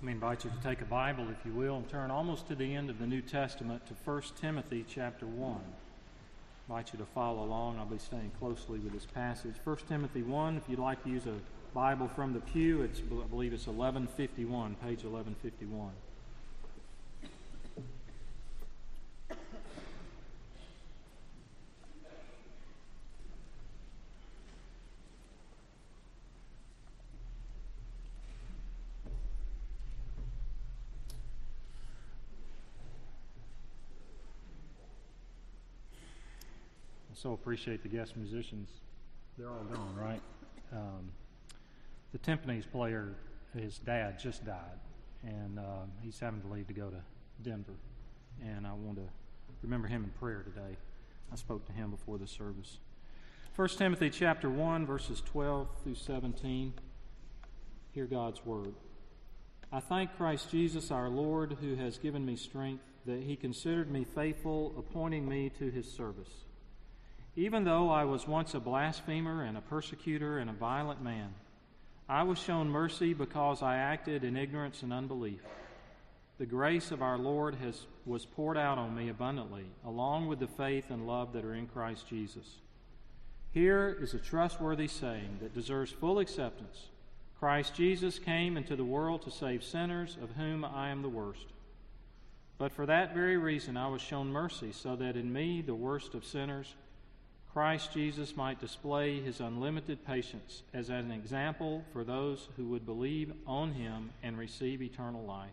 Let me invite you to take a Bible, if you will, and turn almost to the end of the New Testament to 1 Timothy chapter 1. I invite you to follow along. I'll be staying closely with this passage. 1 Timothy 1, if you'd like to use a Bible from the pew, it's, I believe it's 1151, page 1151. So appreciate the guest musicians. They're all gone, right? Um, the timpani's player, his dad just died, and uh, he's having to leave to go to Denver. And I want to remember him in prayer today. I spoke to him before the service. 1 Timothy chapter 1, verses 12 through 17. Hear God's word. I thank Christ Jesus our Lord, who has given me strength, that he considered me faithful, appointing me to his service. Even though I was once a blasphemer and a persecutor and a violent man, I was shown mercy because I acted in ignorance and unbelief. The grace of our Lord has, was poured out on me abundantly, along with the faith and love that are in Christ Jesus. Here is a trustworthy saying that deserves full acceptance Christ Jesus came into the world to save sinners, of whom I am the worst. But for that very reason I was shown mercy, so that in me, the worst of sinners, Christ Jesus might display his unlimited patience as an example for those who would believe on him and receive eternal life.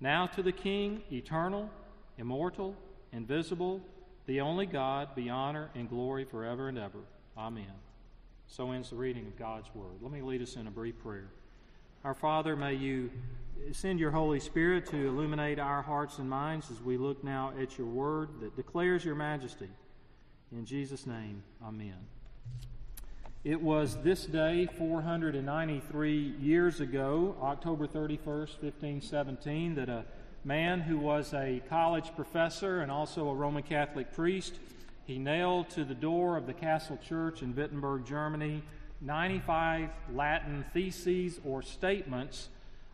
Now to the King, eternal, immortal, invisible, the only God, be honor and glory forever and ever. Amen. So ends the reading of God's Word. Let me lead us in a brief prayer. Our Father, may you send your Holy Spirit to illuminate our hearts and minds as we look now at your Word that declares your majesty in Jesus' name, amen. It was this day, 493 years ago, October 31st, 1517, that a man who was a college professor and also a Roman Catholic priest, he nailed to the door of the Castle Church in Wittenberg, Germany, 95 Latin theses or statements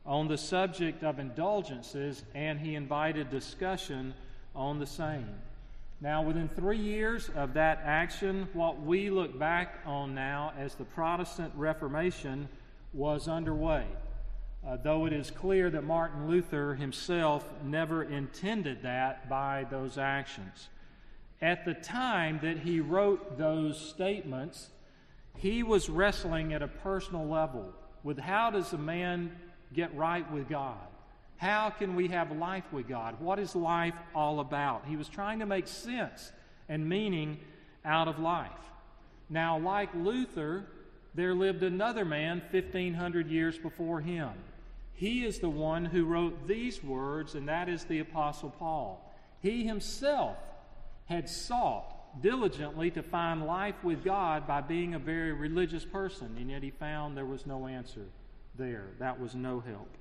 on the subject of indulgences, and he invited discussion on the same. Now, within three years of that action, what we look back on now as the Protestant Reformation was underway. Uh, though it is clear that Martin Luther himself never intended that by those actions. At the time that he wrote those statements, he was wrestling at a personal level with how does a man get right with God? How can we have life with God? What is life all about? He was trying to make sense and meaning out of life. Now, like Luther, there lived another man 1,500 years before him. He is the one who wrote these words, and that is the Apostle Paul. He himself had sought diligently to find life with God by being a very religious person, and yet he found there was no answer there. That was no help.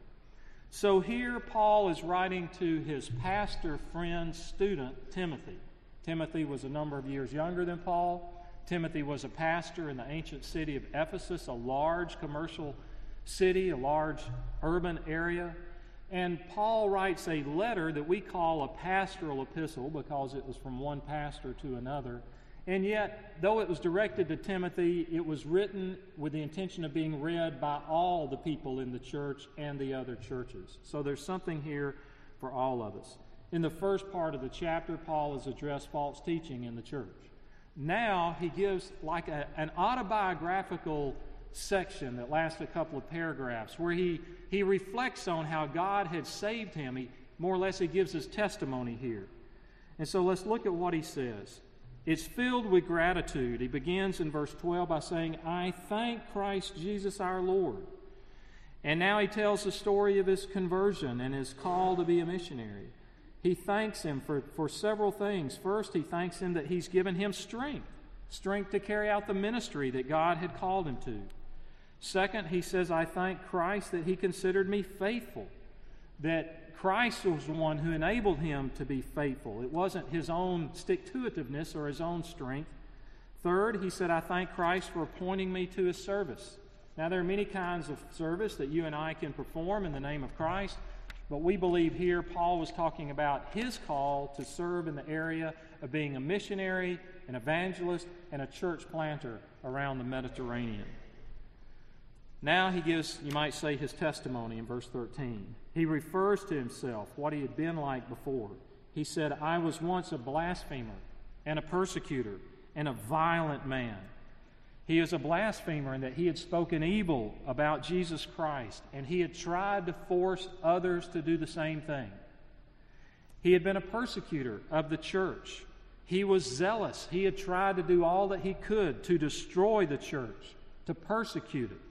So here Paul is writing to his pastor friend student, Timothy. Timothy was a number of years younger than Paul. Timothy was a pastor in the ancient city of Ephesus, a large commercial city, a large urban area. And Paul writes a letter that we call a pastoral epistle because it was from one pastor to another. And yet, though it was directed to Timothy, it was written with the intention of being read by all the people in the church and the other churches. So there's something here for all of us. In the first part of the chapter, Paul has addressed false teaching in the church. Now he gives like a, an autobiographical section that lasts a couple of paragraphs where he, he reflects on how God had saved him. He more or less he gives his testimony here. And so let's look at what he says. It's filled with gratitude. He begins in verse 12 by saying, I thank Christ Jesus our Lord. And now he tells the story of his conversion and his call to be a missionary. He thanks him for, for several things. First, he thanks him that he's given him strength strength to carry out the ministry that God had called him to. Second, he says, I thank Christ that he considered me faithful, that Christ was the one who enabled him to be faithful. It wasn't his own stick to itiveness or his own strength. Third, he said, I thank Christ for appointing me to his service. Now, there are many kinds of service that you and I can perform in the name of Christ, but we believe here Paul was talking about his call to serve in the area of being a missionary, an evangelist, and a church planter around the Mediterranean. Now he gives, you might say, his testimony in verse 13. He refers to himself, what he had been like before. He said, I was once a blasphemer and a persecutor and a violent man. He is a blasphemer in that he had spoken evil about Jesus Christ and he had tried to force others to do the same thing. He had been a persecutor of the church. He was zealous. He had tried to do all that he could to destroy the church, to persecute it.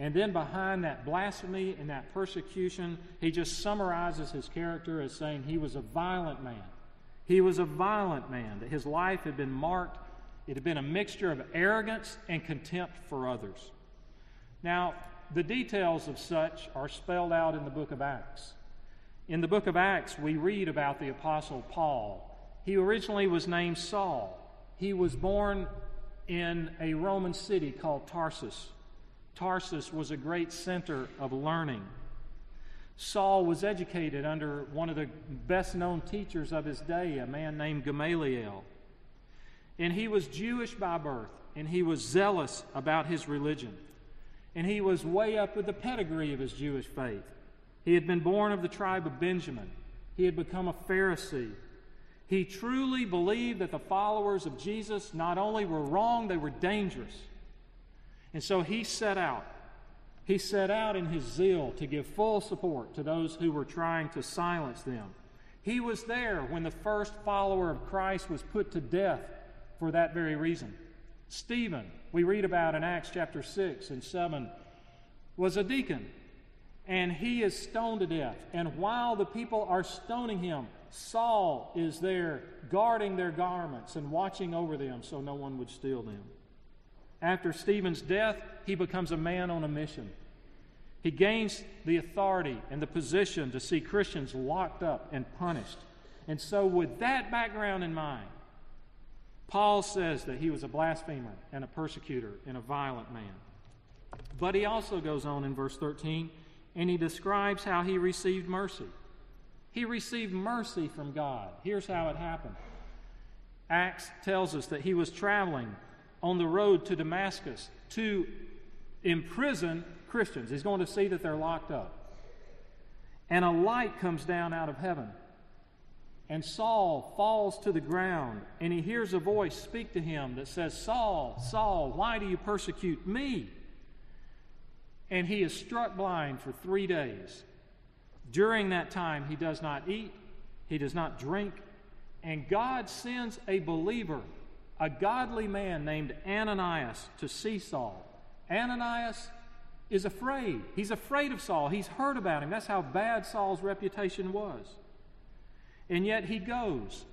And then behind that blasphemy and that persecution, he just summarizes his character as saying he was a violent man. He was a violent man, that his life had been marked, it had been a mixture of arrogance and contempt for others. Now, the details of such are spelled out in the book of Acts. In the book of Acts, we read about the Apostle Paul. He originally was named Saul. He was born in a Roman city called Tarsus. Tarsus was a great center of learning. Saul was educated under one of the best known teachers of his day, a man named Gamaliel. And he was Jewish by birth, and he was zealous about his religion. And he was way up with the pedigree of his Jewish faith. He had been born of the tribe of Benjamin. He had become a Pharisee. He truly believed that the followers of Jesus not only were wrong, they were dangerous. And so he set out. He set out in his zeal to give full support to those who were trying to silence them. He was there when the first follower of Christ was put to death for that very reason. Stephen, we read about in Acts chapter 6 and 7, was a deacon, and he is stoned to death. And while the people are stoning him, Saul is there guarding their garments and watching over them so no one would steal them. After Stephen's death, he becomes a man on a mission. He gains the authority and the position to see Christians locked up and punished. And so, with that background in mind, Paul says that he was a blasphemer and a persecutor and a violent man. But he also goes on in verse 13 and he describes how he received mercy. He received mercy from God. Here's how it happened Acts tells us that he was traveling on the road to Damascus to imprison Christians. He's going to see that they're locked up. And a light comes down out of heaven. And Saul falls to the ground, and he hears a voice speak to him that says, Saul, Saul, why do you persecute me? And he is struck blind for three days. During that time, he does not eat, he does not drink, and God sends a believer a godly man named Ananias to see Saul. Ananias is afraid. He's afraid of Saul. He's heard about him. That's how bad Saul's reputation was. And yet he goes,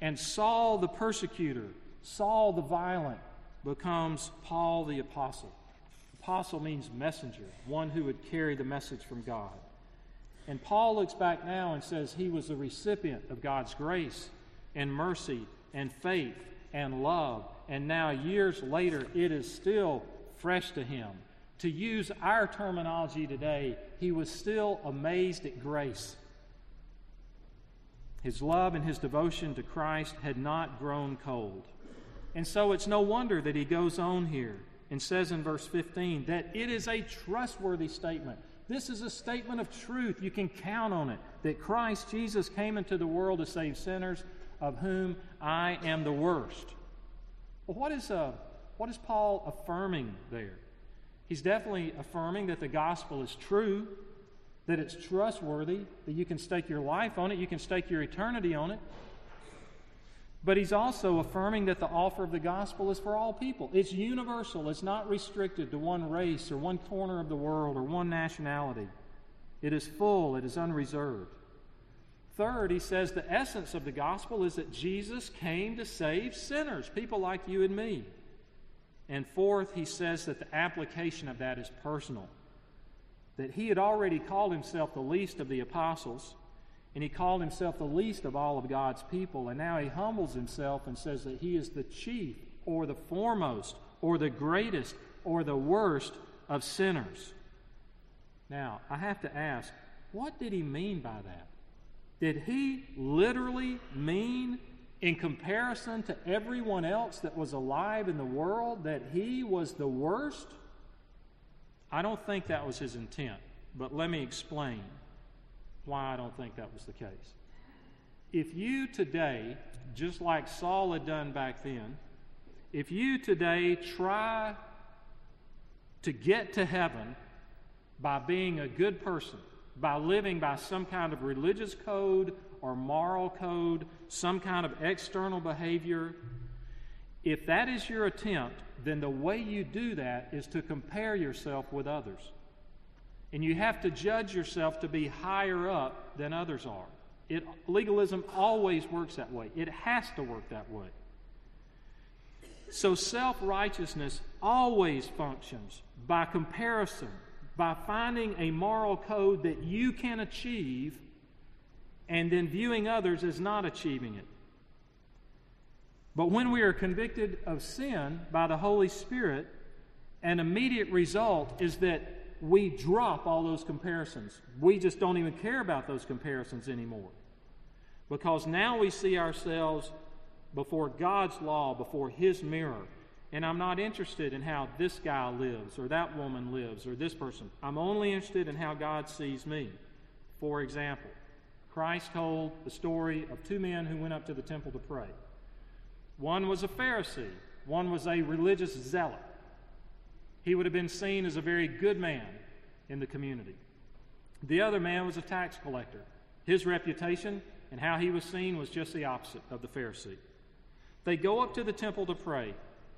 and Saul the persecutor, Saul the violent, becomes Paul the apostle. Apostle means messenger, one who would carry the message from God. And Paul looks back now and says he was a recipient of God's grace and mercy and faith and love. And now, years later, it is still fresh to him. To use our terminology today, he was still amazed at grace. His love and his devotion to Christ had not grown cold. And so it's no wonder that he goes on here and says in verse 15 that it is a trustworthy statement. This is a statement of truth. You can count on it that Christ Jesus came into the world to save sinners, of whom I am the worst. Well, what is, uh, what is Paul affirming there? He's definitely affirming that the gospel is true, that it's trustworthy, that you can stake your life on it, you can stake your eternity on it. But he's also affirming that the offer of the gospel is for all people. It's universal, it's not restricted to one race or one corner of the world or one nationality. It is full, it is unreserved. Third, he says the essence of the gospel is that Jesus came to save sinners, people like you and me. And fourth, he says that the application of that is personal. That he had already called himself the least of the apostles, and he called himself the least of all of God's people, and now he humbles himself and says that he is the chief, or the foremost, or the greatest, or the worst of sinners. Now, I have to ask, what did he mean by that? Did he literally mean, in comparison to everyone else that was alive in the world, that he was the worst? I don't think that was his intent, but let me explain why I don't think that was the case. If you today, just like Saul had done back then, if you today try to get to heaven by being a good person, by living by some kind of religious code or moral code, some kind of external behavior, if that is your attempt, then the way you do that is to compare yourself with others. And you have to judge yourself to be higher up than others are. It, legalism always works that way, it has to work that way. So self righteousness always functions by comparison, by finding a moral code that you can achieve and then viewing others as not achieving it. But when we are convicted of sin by the Holy Spirit, an immediate result is that we drop all those comparisons. We just don't even care about those comparisons anymore. Because now we see ourselves before God's law, before His mirror. And I'm not interested in how this guy lives, or that woman lives, or this person. I'm only interested in how God sees me. For example, Christ told the story of two men who went up to the temple to pray. One was a Pharisee, one was a religious zealot. He would have been seen as a very good man in the community. The other man was a tax collector. His reputation and how he was seen was just the opposite of the Pharisee. They go up to the temple to pray,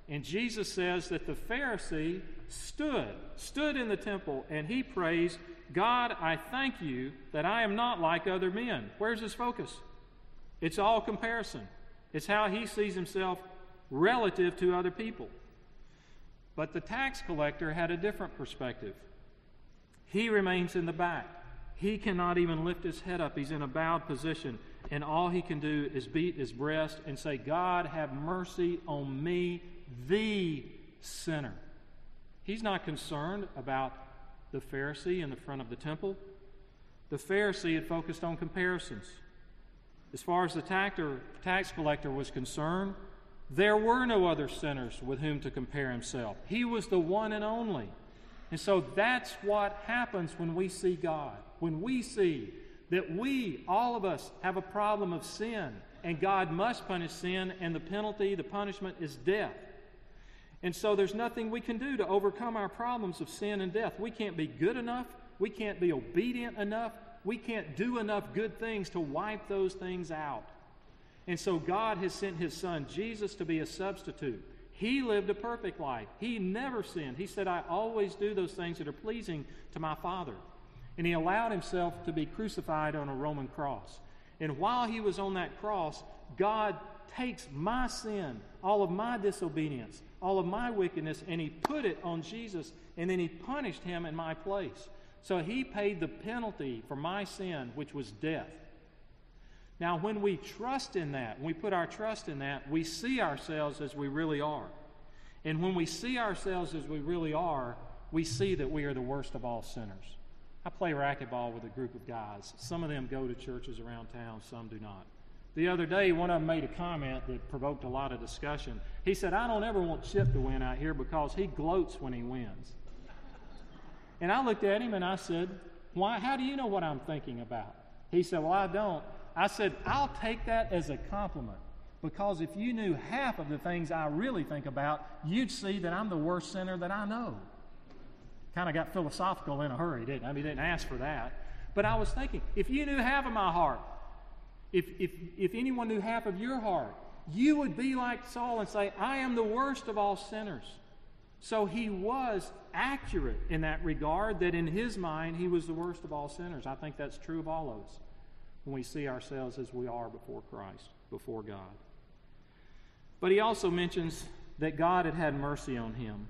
and Jesus says that the Pharisee stood, stood in the temple, and he prays, God, I thank you that I am not like other men. Where's his focus? It's all comparison. It's how he sees himself relative to other people. But the tax collector had a different perspective. He remains in the back. He cannot even lift his head up. He's in a bowed position, and all he can do is beat his breast and say, God, have mercy on me, the sinner. He's not concerned about the Pharisee in the front of the temple. The Pharisee had focused on comparisons. As far as the tax collector was concerned, there were no other sinners with whom to compare himself. He was the one and only. And so that's what happens when we see God. When we see that we, all of us, have a problem of sin, and God must punish sin, and the penalty, the punishment is death. And so there's nothing we can do to overcome our problems of sin and death. We can't be good enough. We can't be obedient enough we can't do enough good things to wipe those things out. And so God has sent his son, Jesus, to be a substitute. He lived a perfect life. He never sinned. He said, I always do those things that are pleasing to my Father. And he allowed himself to be crucified on a Roman cross. And while he was on that cross, God takes my sin, all of my disobedience, all of my wickedness, and he put it on Jesus, and then he punished him in my place. So he paid the penalty for my sin, which was death. Now, when we trust in that, when we put our trust in that, we see ourselves as we really are. And when we see ourselves as we really are, we see that we are the worst of all sinners. I play racquetball with a group of guys. Some of them go to churches around town, some do not. The other day, one of them made a comment that provoked a lot of discussion. He said, I don't ever want Chip to win out here because he gloats when he wins. And I looked at him and I said, Why, How do you know what I'm thinking about? He said, Well, I don't. I said, I'll take that as a compliment because if you knew half of the things I really think about, you'd see that I'm the worst sinner that I know. Kind of got philosophical in a hurry, didn't I? I mean, didn't ask for that. But I was thinking, if you knew half of my heart, if, if, if anyone knew half of your heart, you would be like Saul and say, I am the worst of all sinners. So he was accurate in that regard, that in his mind he was the worst of all sinners. I think that's true of all of us when we see ourselves as we are before Christ, before God. But he also mentions that God had had mercy on him.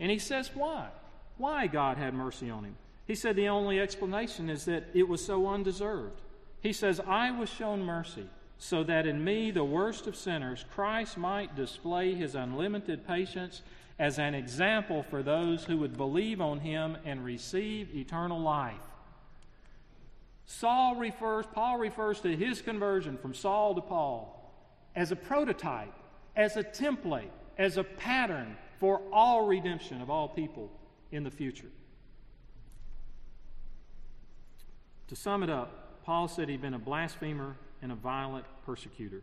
And he says why? Why God had mercy on him? He said the only explanation is that it was so undeserved. He says, I was shown mercy so that in me, the worst of sinners, Christ might display his unlimited patience as an example for those who would believe on him and receive eternal life. Saul refers, Paul refers to his conversion from Saul to Paul as a prototype, as a template, as a pattern for all redemption of all people in the future. To sum it up, Paul said he'd been a blasphemer and a violent persecutor.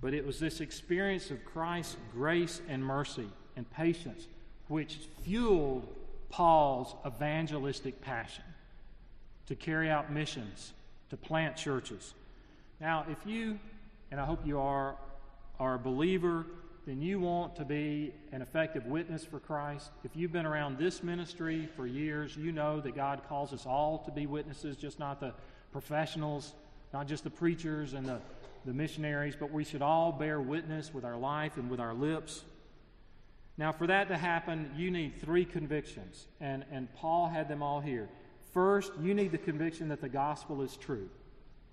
But it was this experience of Christ's grace and mercy and patience which fueled Paul's evangelistic passion to carry out missions, to plant churches. Now, if you, and I hope you are, are a believer, then you want to be an effective witness for Christ. If you've been around this ministry for years, you know that God calls us all to be witnesses, just not the professionals, not just the preachers and the, the missionaries, but we should all bear witness with our life and with our lips. Now, for that to happen, you need three convictions, and, and Paul had them all here. First, you need the conviction that the gospel is true.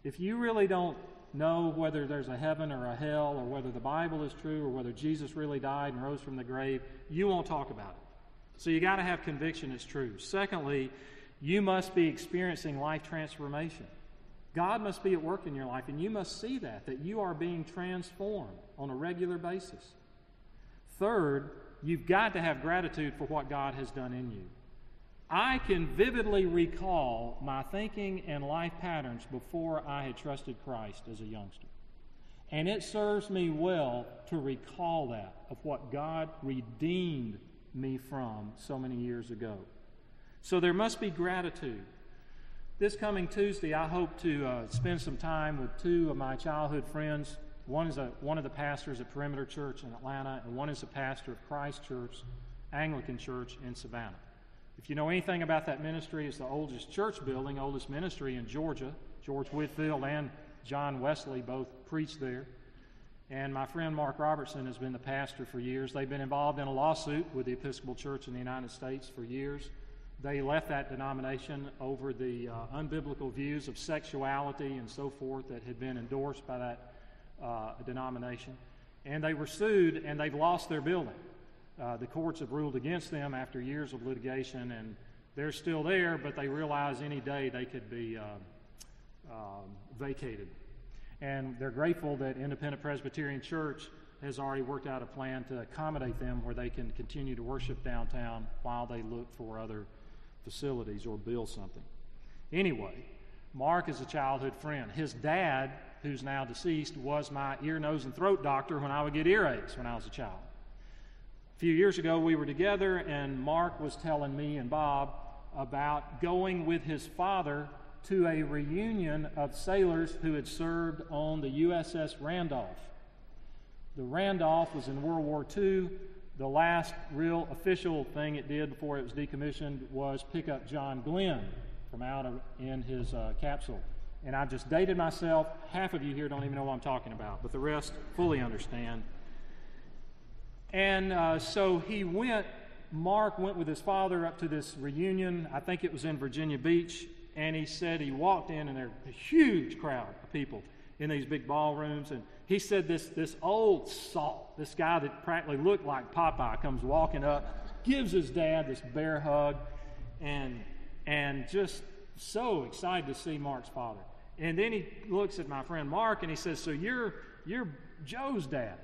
If you really don't know whether there's a heaven or a hell, or whether the Bible is true, or whether Jesus really died and rose from the grave, you won't talk about it. So you got to have conviction it's true. Secondly, you must be experiencing life transformation. God must be at work in your life, and you must see that, that you are being transformed on a regular basis. Third, you've got to have gratitude for what God has done in you. I can vividly recall my thinking and life patterns before I had trusted Christ as a youngster. And it serves me well to recall that, of what God redeemed me from so many years ago. So there must be gratitude. This coming Tuesday, I hope to uh, spend some time with two of my childhood friends. One is a, one of the pastors at Perimeter Church in Atlanta, and one is a pastor of Christ Church, Anglican Church in Savannah. If you know anything about that ministry, it's the oldest church building, oldest ministry in Georgia. George Whitefield and John Wesley both preached there. And my friend Mark Robertson has been the pastor for years. They've been involved in a lawsuit with the Episcopal Church in the United States for years. They left that denomination over the uh, unbiblical views of sexuality and so forth that had been endorsed by that uh, denomination. And they were sued and they've lost their building. Uh, the courts have ruled against them after years of litigation, and they're still there, but they realize any day they could be uh, um, vacated. And they're grateful that Independent Presbyterian Church has already worked out a plan to accommodate them where they can continue to worship downtown while they look for other facilities or build something. Anyway, Mark is a childhood friend. His dad, who's now deceased, was my ear, nose, and throat doctor when I would get earaches when I was a child. A few years ago, we were together, and Mark was telling me and Bob about going with his father to a reunion of sailors who had served on the USS Randolph. The Randolph was in World War II. The last real official thing it did before it was decommissioned was pick up John Glenn from out of, in his uh, capsule. And I've just dated myself. Half of you here don't even know what I'm talking about, but the rest fully understand. And uh, so he went, Mark went with his father up to this reunion. I think it was in Virginia Beach. And he said he walked in, and there a huge crowd of people in these big ballrooms. And he said this, this old salt, this guy that practically looked like Popeye, comes walking up, gives his dad this bear hug, and, and just so excited to see Mark's father. And then he looks at my friend Mark and he says, So you're, you're Joe's dad?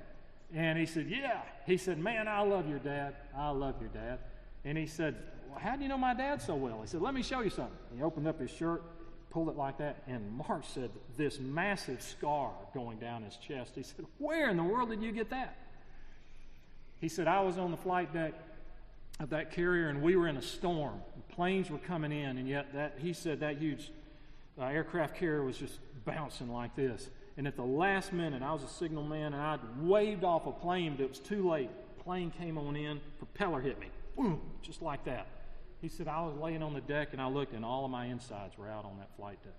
And he said, Yeah. He said, Man, I love your dad. I love your dad. And he said, well, How do you know my dad so well? He said, Let me show you something. He opened up his shirt, pulled it like that, and Mark said, This massive scar going down his chest. He said, Where in the world did you get that? He said, I was on the flight deck of that carrier and we were in a storm. Planes were coming in, and yet that he said that huge uh, aircraft carrier was just bouncing like this. And at the last minute, I was a signal man, and I'd waved off a plane, but it was too late. Plane came on in, propeller hit me, boom, just like that. He said, I was laying on the deck, and I looked, and all of my insides were out on that flight deck.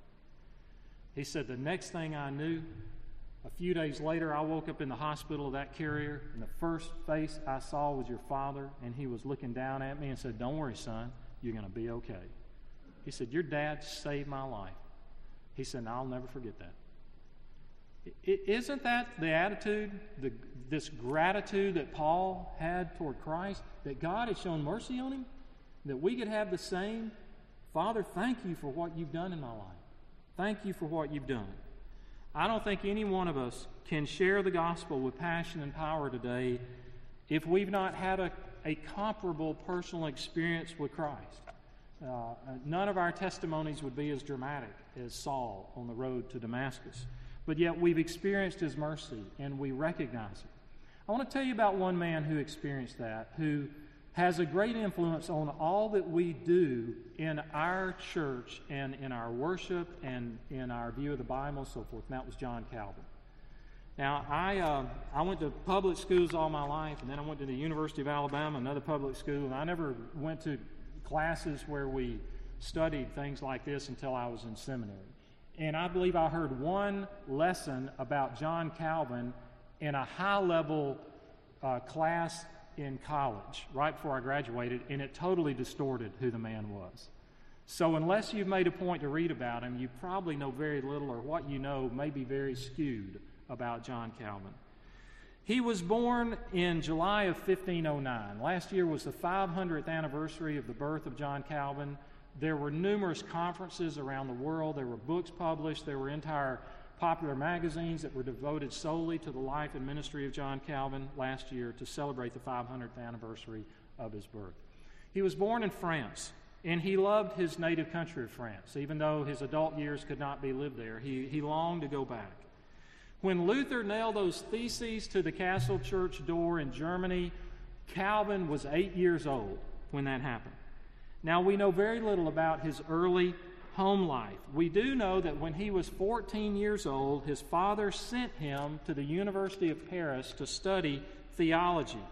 He said, the next thing I knew, a few days later, I woke up in the hospital of that carrier, and the first face I saw was your father, and he was looking down at me and said, Don't worry, son, you're going to be okay. He said, Your dad saved my life. He said, I'll never forget that. Isn't that the attitude, the, this gratitude that Paul had toward Christ? That God had shown mercy on him? That we could have the same? Father, thank you for what you've done in my life. Thank you for what you've done. I don't think any one of us can share the gospel with passion and power today if we've not had a, a comparable personal experience with Christ. Uh, none of our testimonies would be as dramatic as Saul on the road to Damascus. But yet we've experienced his mercy and we recognize it. I want to tell you about one man who experienced that, who has a great influence on all that we do in our church and in our worship and in our view of the Bible and so forth. And that was John Calvin. Now, I, uh, I went to public schools all my life, and then I went to the University of Alabama, another public school, and I never went to classes where we studied things like this until I was in seminary. And I believe I heard one lesson about John Calvin in a high level uh, class in college right before I graduated, and it totally distorted who the man was. So, unless you've made a point to read about him, you probably know very little, or what you know may be very skewed about John Calvin. He was born in July of 1509. Last year was the 500th anniversary of the birth of John Calvin. There were numerous conferences around the world. There were books published. There were entire popular magazines that were devoted solely to the life and ministry of John Calvin last year to celebrate the 500th anniversary of his birth. He was born in France, and he loved his native country of France. Even though his adult years could not be lived there, he, he longed to go back. When Luther nailed those theses to the castle church door in Germany, Calvin was eight years old when that happened. Now, we know very little about his early home life. We do know that when he was 14 years old, his father sent him to the University of Paris to study theology.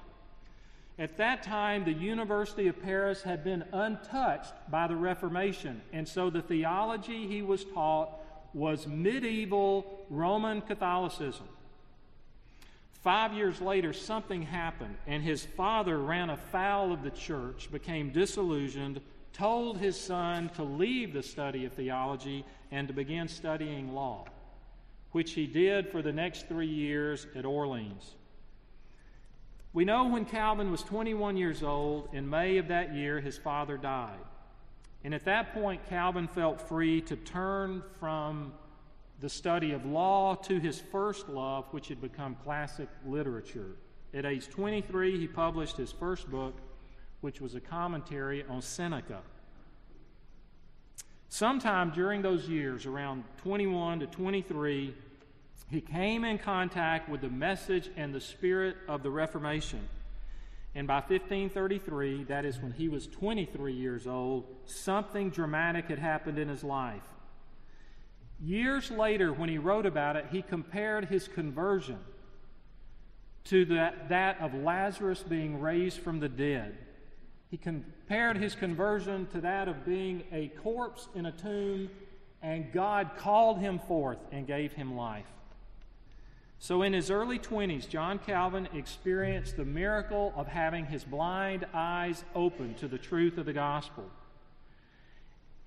At that time, the University of Paris had been untouched by the Reformation, and so the theology he was taught was medieval Roman Catholicism. Five years later, something happened, and his father ran afoul of the church, became disillusioned, told his son to leave the study of theology and to begin studying law, which he did for the next three years at Orleans. We know when Calvin was 21 years old, in May of that year, his father died. And at that point, Calvin felt free to turn from the study of law to his first love, which had become classic literature. At age 23, he published his first book, which was a commentary on Seneca. Sometime during those years, around 21 to 23, he came in contact with the message and the spirit of the Reformation. And by 1533, that is when he was 23 years old, something dramatic had happened in his life. Years later, when he wrote about it, he compared his conversion to that, that of Lazarus being raised from the dead. He compared his conversion to that of being a corpse in a tomb, and God called him forth and gave him life. So, in his early 20s, John Calvin experienced the miracle of having his blind eyes opened to the truth of the gospel.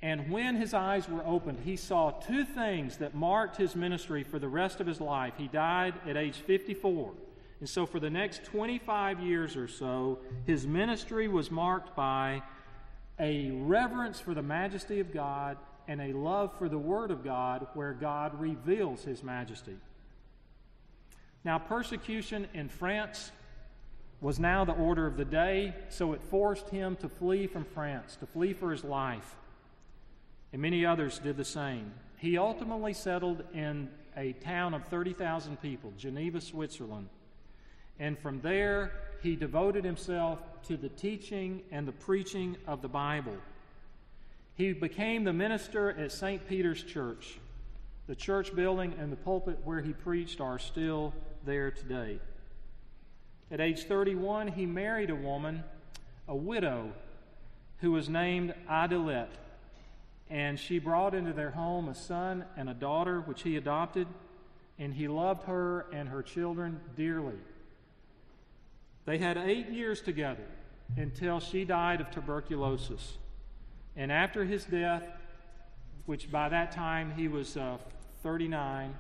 And when his eyes were opened, he saw two things that marked his ministry for the rest of his life. He died at age 54. And so, for the next 25 years or so, his ministry was marked by a reverence for the majesty of God and a love for the Word of God, where God reveals his majesty. Now, persecution in France was now the order of the day, so it forced him to flee from France, to flee for his life. And many others did the same. He ultimately settled in a town of 30,000 people, Geneva, Switzerland. And from there, he devoted himself to the teaching and the preaching of the Bible. He became the minister at St. Peter's Church. The church building and the pulpit where he preached are still there today. At age 31, he married a woman, a widow, who was named Idelette, and she brought into their home a son and a daughter, which he adopted, and he loved her and her children dearly. They had eight years together until she died of tuberculosis. And after his death, which by that time he was uh, 39,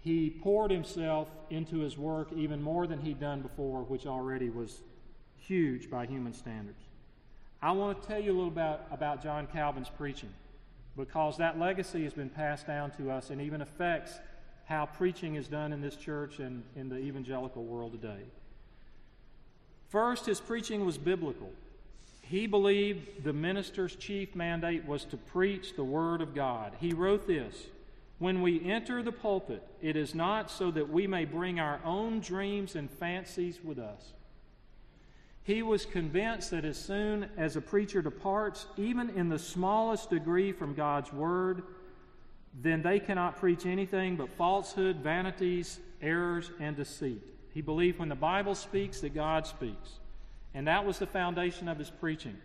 he poured himself into his work even more than he'd done before, which already was huge by human standards. I want to tell you a little bit about John Calvin's preaching because that legacy has been passed down to us and even affects how preaching is done in this church and in the evangelical world today. First, his preaching was biblical. He believed the minister's chief mandate was to preach the Word of God. He wrote this When we enter the pulpit, it is not so that we may bring our own dreams and fancies with us. He was convinced that as soon as a preacher departs, even in the smallest degree from God's Word, then they cannot preach anything but falsehood, vanities, errors, and deceit. He believed when the Bible speaks that God speaks. And that was the foundation of his preaching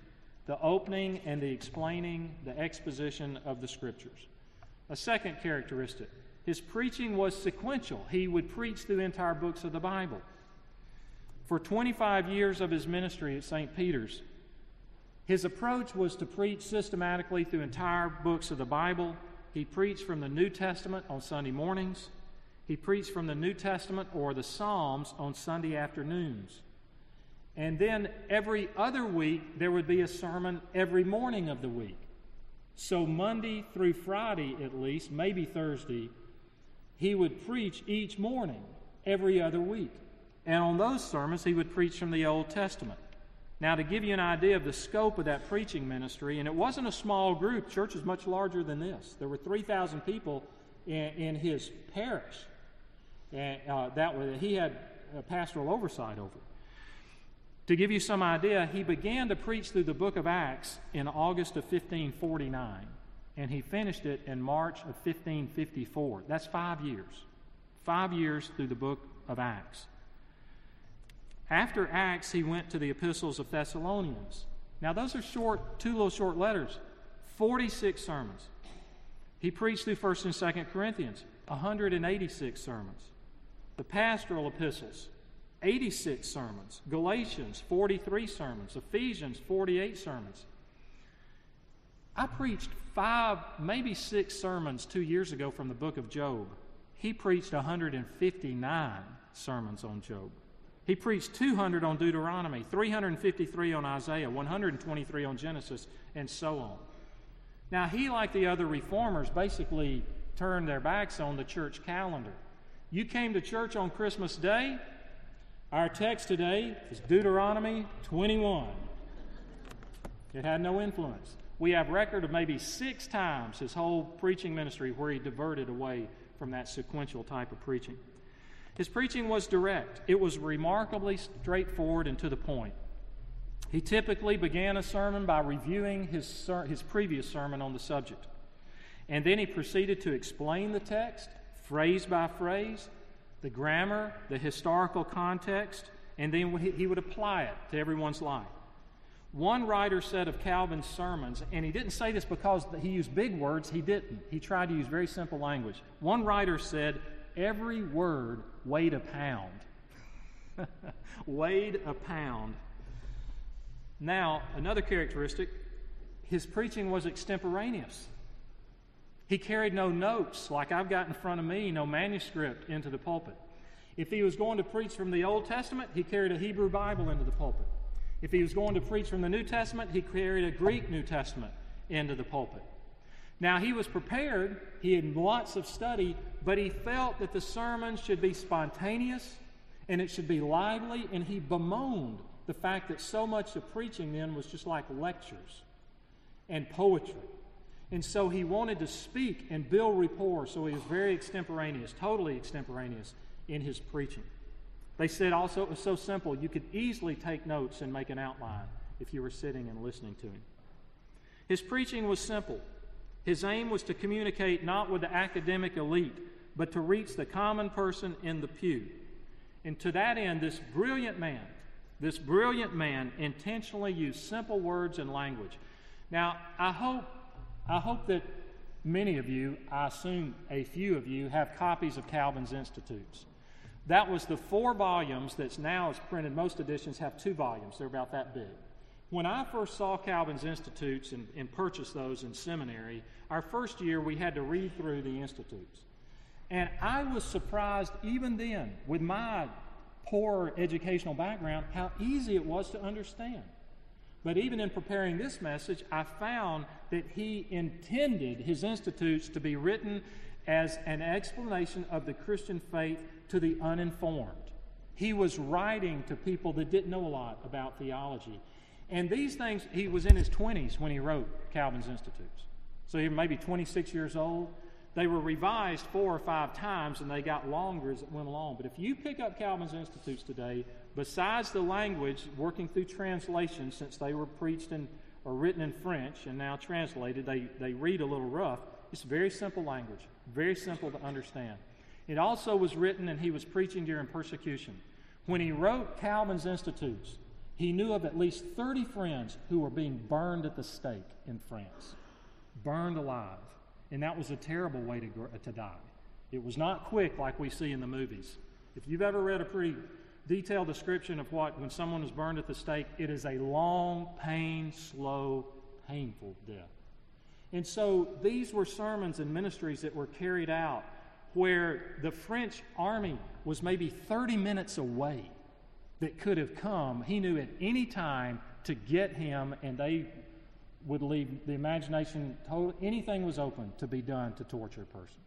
the opening and the explaining, the exposition of the Scriptures. A second characteristic his preaching was sequential. He would preach through entire books of the Bible. For 25 years of his ministry at St. Peter's, his approach was to preach systematically through entire books of the Bible. He preached from the New Testament on Sunday mornings. He preached from the New Testament or the Psalms on Sunday afternoons. And then every other week, there would be a sermon every morning of the week. So, Monday through Friday, at least, maybe Thursday, he would preach each morning, every other week. And on those sermons, he would preach from the Old Testament. Now, to give you an idea of the scope of that preaching ministry, and it wasn't a small group, church is much larger than this. There were 3,000 people in, in his parish and, uh, that he had pastoral oversight over. To give you some idea, he began to preach through the book of Acts in August of 1549, and he finished it in March of 1554. That's five years. Five years through the book of Acts. After Acts, he went to the epistles of Thessalonians. Now, those are short, two little short letters, 46 sermons. He preached through 1st and 2nd Corinthians, 186 sermons. The pastoral epistles, 86 sermons, Galatians, 43 sermons, Ephesians, 48 sermons. I preached five, maybe six sermons two years ago from the book of Job. He preached 159 sermons on Job. He preached 200 on Deuteronomy, 353 on Isaiah, 123 on Genesis, and so on. Now, he, like the other reformers, basically turned their backs on the church calendar. You came to church on Christmas Day, our text today is Deuteronomy 21. It had no influence. We have record of maybe six times his whole preaching ministry where he diverted away from that sequential type of preaching. His preaching was direct. It was remarkably straightforward and to the point. He typically began a sermon by reviewing his, ser- his previous sermon on the subject. And then he proceeded to explain the text, phrase by phrase, the grammar, the historical context, and then he would apply it to everyone's life. One writer said of Calvin's sermons, and he didn't say this because he used big words, he didn't. He tried to use very simple language. One writer said, Every word weighed a pound. weighed a pound. Now, another characteristic his preaching was extemporaneous. He carried no notes like I've got in front of me, no manuscript into the pulpit. If he was going to preach from the Old Testament, he carried a Hebrew Bible into the pulpit. If he was going to preach from the New Testament, he carried a Greek New Testament into the pulpit. Now, he was prepared, he had lots of study, but he felt that the sermon should be spontaneous and it should be lively, and he bemoaned the fact that so much of preaching then was just like lectures and poetry. And so he wanted to speak and build rapport, so he was very extemporaneous, totally extemporaneous in his preaching. They said also it was so simple, you could easily take notes and make an outline if you were sitting and listening to him. His preaching was simple. His aim was to communicate not with the academic elite, but to reach the common person in the pew. And to that end, this brilliant man, this brilliant man intentionally used simple words and language. Now, I hope I hope that many of you, I assume a few of you, have copies of Calvin's Institutes. That was the four volumes that's now is printed. Most editions have two volumes, they're about that big. When I first saw Calvin's Institutes and, and purchased those in seminary, our first year we had to read through the Institutes. And I was surprised even then, with my poor educational background, how easy it was to understand. But even in preparing this message, I found that he intended his institutes to be written as an explanation of the Christian faith to the uninformed. He was writing to people that didn't know a lot about theology. And these things, he was in his 20s when he wrote Calvin's Institutes. So he may be 26 years old. They were revised four or five times and they got longer as it went along. But if you pick up Calvin's Institutes today, besides the language, working through translation, since they were preached in, or written in French and now translated, they, they read a little rough. It's very simple language, very simple to understand. It also was written and he was preaching during persecution. When he wrote Calvin's Institutes, he knew of at least 30 friends who were being burned at the stake in France, burned alive. And that was a terrible way to, uh, to die. It was not quick like we see in the movies. If you've ever read a pretty detailed description of what, when someone is burned at the stake, it is a long, pain, slow, painful death. And so these were sermons and ministries that were carried out where the French army was maybe 30 minutes away that could have come. He knew at any time to get him, and they would leave the imagination total, anything was open to be done to torture a person.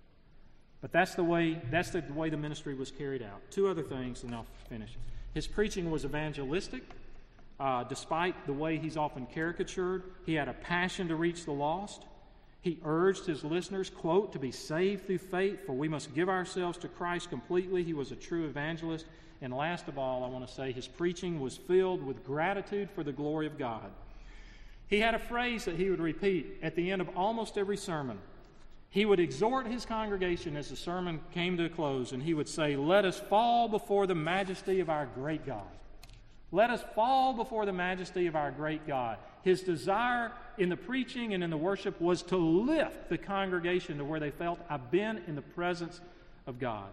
But that's the way that's the way the ministry was carried out. Two other things, and I'll finish. His preaching was evangelistic. Uh, despite the way he's often caricatured, he had a passion to reach the lost. He urged his listeners, quote, to be saved through faith, for we must give ourselves to Christ completely. He was a true evangelist. And last of all, I want to say his preaching was filled with gratitude for the glory of God. He had a phrase that he would repeat at the end of almost every sermon. He would exhort his congregation as the sermon came to a close, and he would say, Let us fall before the majesty of our great God. Let us fall before the majesty of our great God. His desire in the preaching and in the worship was to lift the congregation to where they felt, I've been in the presence of God.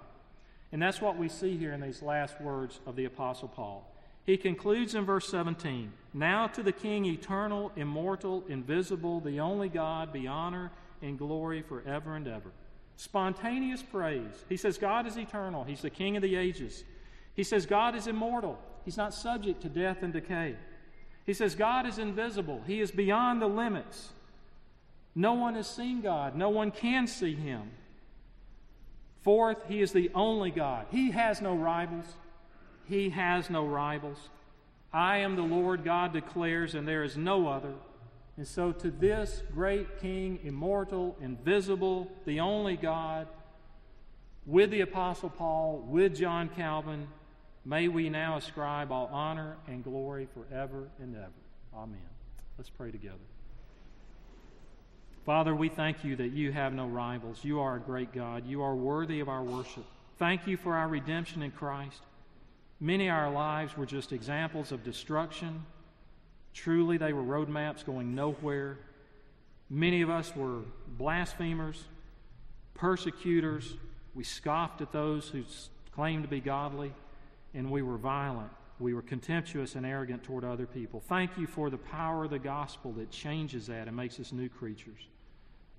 And that's what we see here in these last words of the Apostle Paul. He concludes in verse 17 Now to the King, eternal, immortal, invisible, the only God, be honor and glory forever and ever. Spontaneous praise. He says God is eternal, He's the King of the ages. He says God is immortal, He's not subject to death and decay. He says God is invisible, He is beyond the limits. No one has seen God, no one can see Him. Fourth, He is the only God. He has no rivals. He has no rivals. I am the Lord, God declares, and there is no other. And so, to this great King, immortal, invisible, the only God, with the Apostle Paul, with John Calvin, may we now ascribe all honor and glory forever and ever. Amen. Let's pray together. Father, we thank you that you have no rivals. You are a great God. You are worthy of our worship. Thank you for our redemption in Christ. Many of our lives were just examples of destruction. Truly, they were roadmaps going nowhere. Many of us were blasphemers, persecutors. We scoffed at those who claimed to be godly, and we were violent. We were contemptuous and arrogant toward other people. Thank you for the power of the gospel that changes that and makes us new creatures.